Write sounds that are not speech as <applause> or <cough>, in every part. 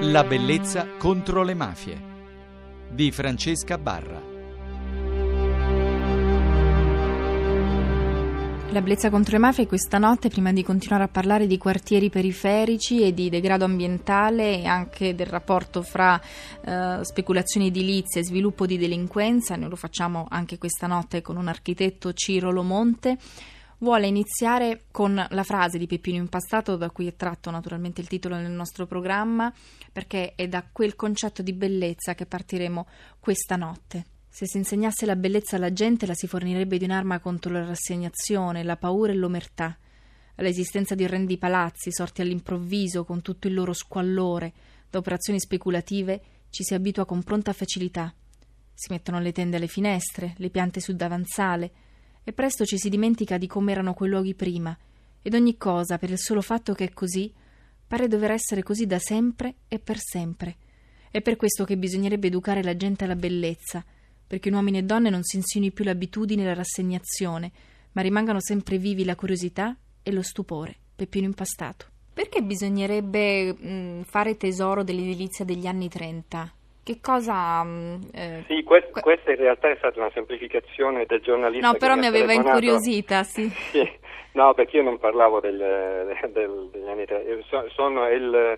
La bellezza contro le mafie di Francesca Barra. La bellezza contro le mafie questa notte, prima di continuare a parlare di quartieri periferici e di degrado ambientale e anche del rapporto fra eh, speculazioni edilizie e sviluppo di delinquenza, noi lo facciamo anche questa notte con un architetto Ciro Lomonte, vuole iniziare con la frase di Peppino Impastato, da cui è tratto naturalmente il titolo nel nostro programma, perché è da quel concetto di bellezza che partiremo questa notte. Se si insegnasse la bellezza alla gente, la si fornirebbe di un'arma contro la rassegnazione, la paura e l'omertà. All'esistenza di orrendi palazzi, sorti all'improvviso, con tutto il loro squallore, da operazioni speculative, ci si abitua con pronta facilità. Si mettono le tende alle finestre, le piante sul davanzale, e presto ci si dimentica di come erano quei luoghi prima, ed ogni cosa, per il solo fatto che è così, pare dover essere così da sempre e per sempre. È per questo che bisognerebbe educare la gente alla bellezza, perché in uomini e donne non si insinui più l'abitudine e la rassegnazione, ma rimangano sempre vivi la curiosità e lo stupore. Peppino impastato. Perché bisognerebbe mh, fare tesoro dell'edilizia degli anni 30? Che cosa... Eh, sì, que- questa in realtà è stata una semplificazione del giornalista. No, però mi aveva telefonato. incuriosita, sì. <laughs> sì. No, perché io non parlavo del, del, degli anni 30, sono il,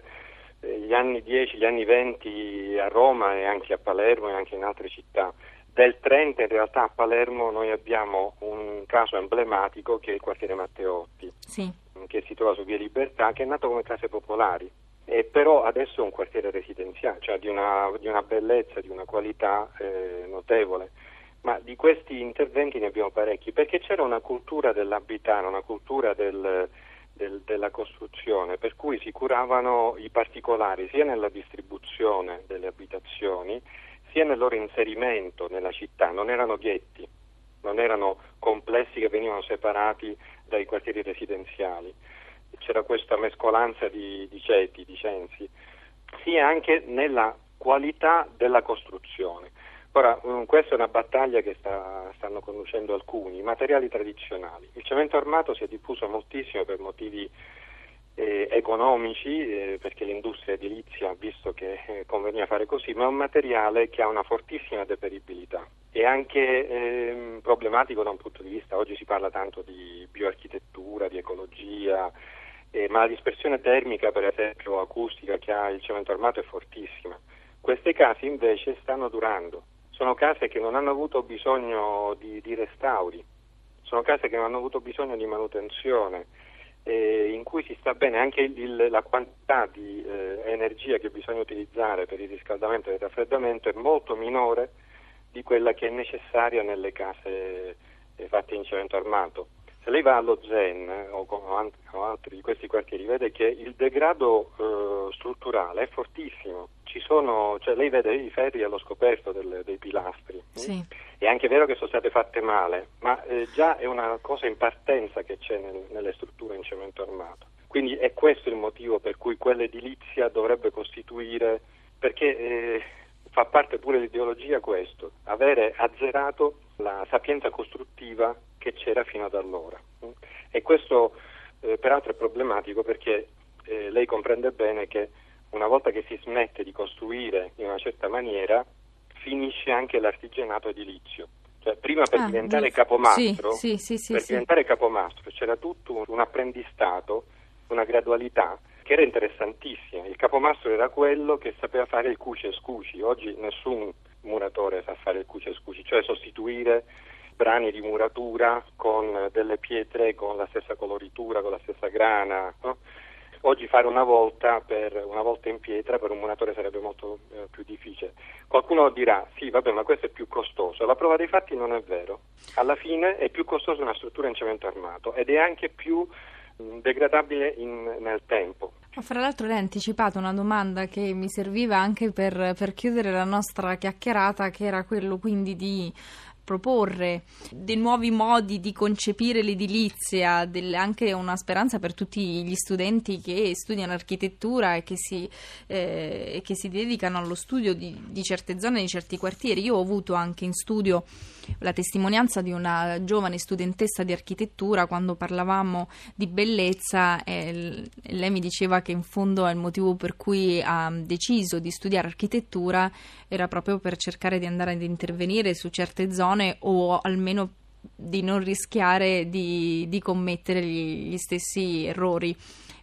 gli anni 10, gli anni 20 a Roma e anche a Palermo e anche in altre città. Del 30 in realtà a Palermo noi abbiamo un caso emblematico che è il quartiere Matteotti, sì. che si trova su Via Libertà, che è nato come case popolari eh, però adesso è un quartiere residenziale, cioè di una, di una bellezza, di una qualità eh, notevole. Ma di questi interventi ne abbiamo parecchi, perché c'era una cultura dell'abitare, una cultura del, del, della costruzione, per cui si curavano i particolari sia nella distribuzione delle abitazioni, sia nel loro inserimento nella città, non erano ghetti, non erano complessi che venivano separati dai quartieri residenziali c'era questa mescolanza di, di ceti, di censi, sia anche nella qualità della costruzione. Ora, mm, questa è una battaglia che sta, stanno conducendo alcuni, i materiali tradizionali. Il cemento armato si è diffuso moltissimo per motivi eh, economici, eh, perché l'industria edilizia ha visto che eh, conveniva fare così, ma è un materiale che ha una fortissima deperibilità e anche ehm, problematico da un punto di vista, oggi si parla tanto di bioarchitettura, di ecologia, eh, ma la dispersione termica, per esempio acustica, che ha il cemento armato è fortissima. Queste case invece stanno durando, sono case che non hanno avuto bisogno di, di restauri, sono case che non hanno avuto bisogno di manutenzione, eh, in cui si sta bene anche il, la quantità di eh, energia che bisogna utilizzare per il riscaldamento e il raffreddamento è molto minore di quella che è necessaria nelle case eh, fatte in cemento armato. Se lei va allo Zen eh, o, o altri di questi quartieri vede che il degrado eh, strutturale è fortissimo. Sono, cioè lei vede i ferri allo scoperto del, dei pilastri. Sì. È anche vero che sono state fatte male, ma eh, già è una cosa in partenza che c'è nel, nelle strutture in cemento armato. Quindi è questo il motivo per cui quell'edilizia dovrebbe costituire, perché eh, fa parte pure dell'ideologia questo, avere azzerato la sapienza costruttiva che c'era fino ad allora. E questo eh, peraltro è problematico perché eh, lei comprende bene che una volta che si smette di costruire in una certa maniera, finisce anche l'artigianato edilizio. Cioè, prima per ah, diventare capomastro, sì, sì, sì, per diventare capomastro c'era tutto un apprendistato, una gradualità che era interessantissima. Il capomastro era quello che sapeva fare il cuce e scuci. Oggi nessun muratore sa fare il cuce e scuci, cioè sostituire brani di muratura con delle pietre con la stessa coloritura, con la stessa grana. No? Oggi fare una volta, per, una volta, in pietra per un muratore sarebbe molto eh, più difficile. Qualcuno dirà sì, vabbè, ma questo è più costoso. La prova dei fatti non è vero. Alla fine è più costoso una struttura in cemento armato ed è anche più degradabile in, nel tempo. Fra l'altro lei ha anticipato una domanda che mi serviva anche per, per chiudere la nostra chiacchierata, che era quello quindi di proporre dei nuovi modi di concepire l'edilizia, del, anche una speranza per tutti gli studenti che studiano architettura e che si, eh, che si dedicano allo studio di, di certe zone, di certi quartieri. Io ho avuto anche in studio la testimonianza di una giovane studentessa di architettura quando parlavamo di bellezza e lei mi diceva che in fondo il motivo per cui ha deciso di studiare architettura era proprio per cercare di andare ad intervenire su certe zone o almeno di non rischiare di, di commettere gli, gli stessi errori.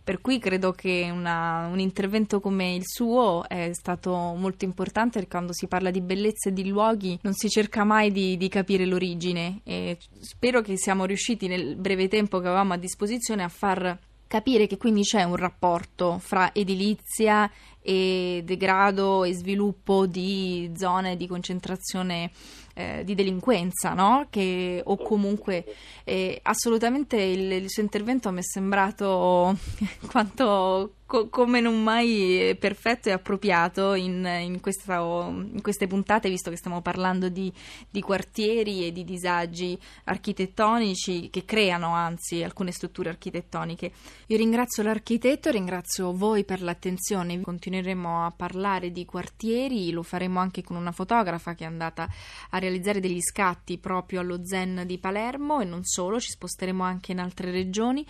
Per cui credo che una, un intervento come il suo è stato molto importante perché quando si parla di bellezza e di luoghi non si cerca mai di, di capire l'origine e spero che siamo riusciti nel breve tempo che avevamo a disposizione a far capire che quindi c'è un rapporto fra edilizia e degrado e sviluppo di zone di concentrazione eh, di delinquenza, no? Che, o comunque eh, assolutamente il, il, suo intervento mi è sembrato <laughs> quanto co- come non mai perfetto e appropriato in, in, questa, in, queste puntate, visto che stiamo parlando di, di, quartieri e di disagi architettonici che creano anzi alcune strutture architettoniche. Io ringrazio l'architetto, ringrazio voi per l'attenzione, continueremo a parlare di quartieri, lo faremo anche con una fotografa che è andata a realizzare degli scatti proprio allo Zen di Palermo e non solo, ci sposteremo anche in altre regioni.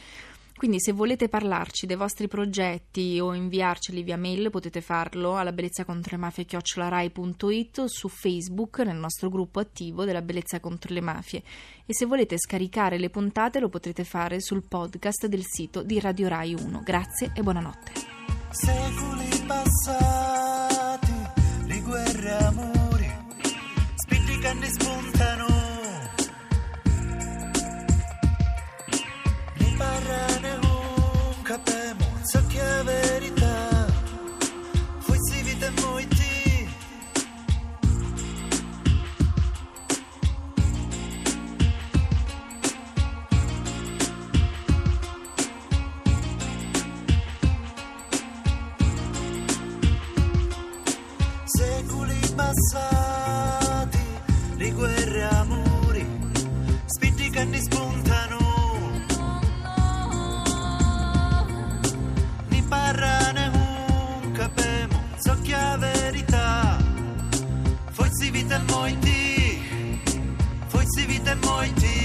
Quindi se volete parlarci dei vostri progetti o inviarceli via mail potete farlo alla bellezza contro le mafie chiocciolarai.it o su Facebook nel nostro gruppo attivo della bellezza contro le mafie e se volete scaricare le puntate lo potrete fare sul podcast del sito di Radio Rai 1. Grazie e buonanotte. Secoli passati, mooi dier.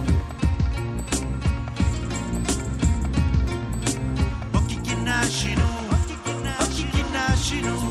chi nascino occhi chi nascino occhi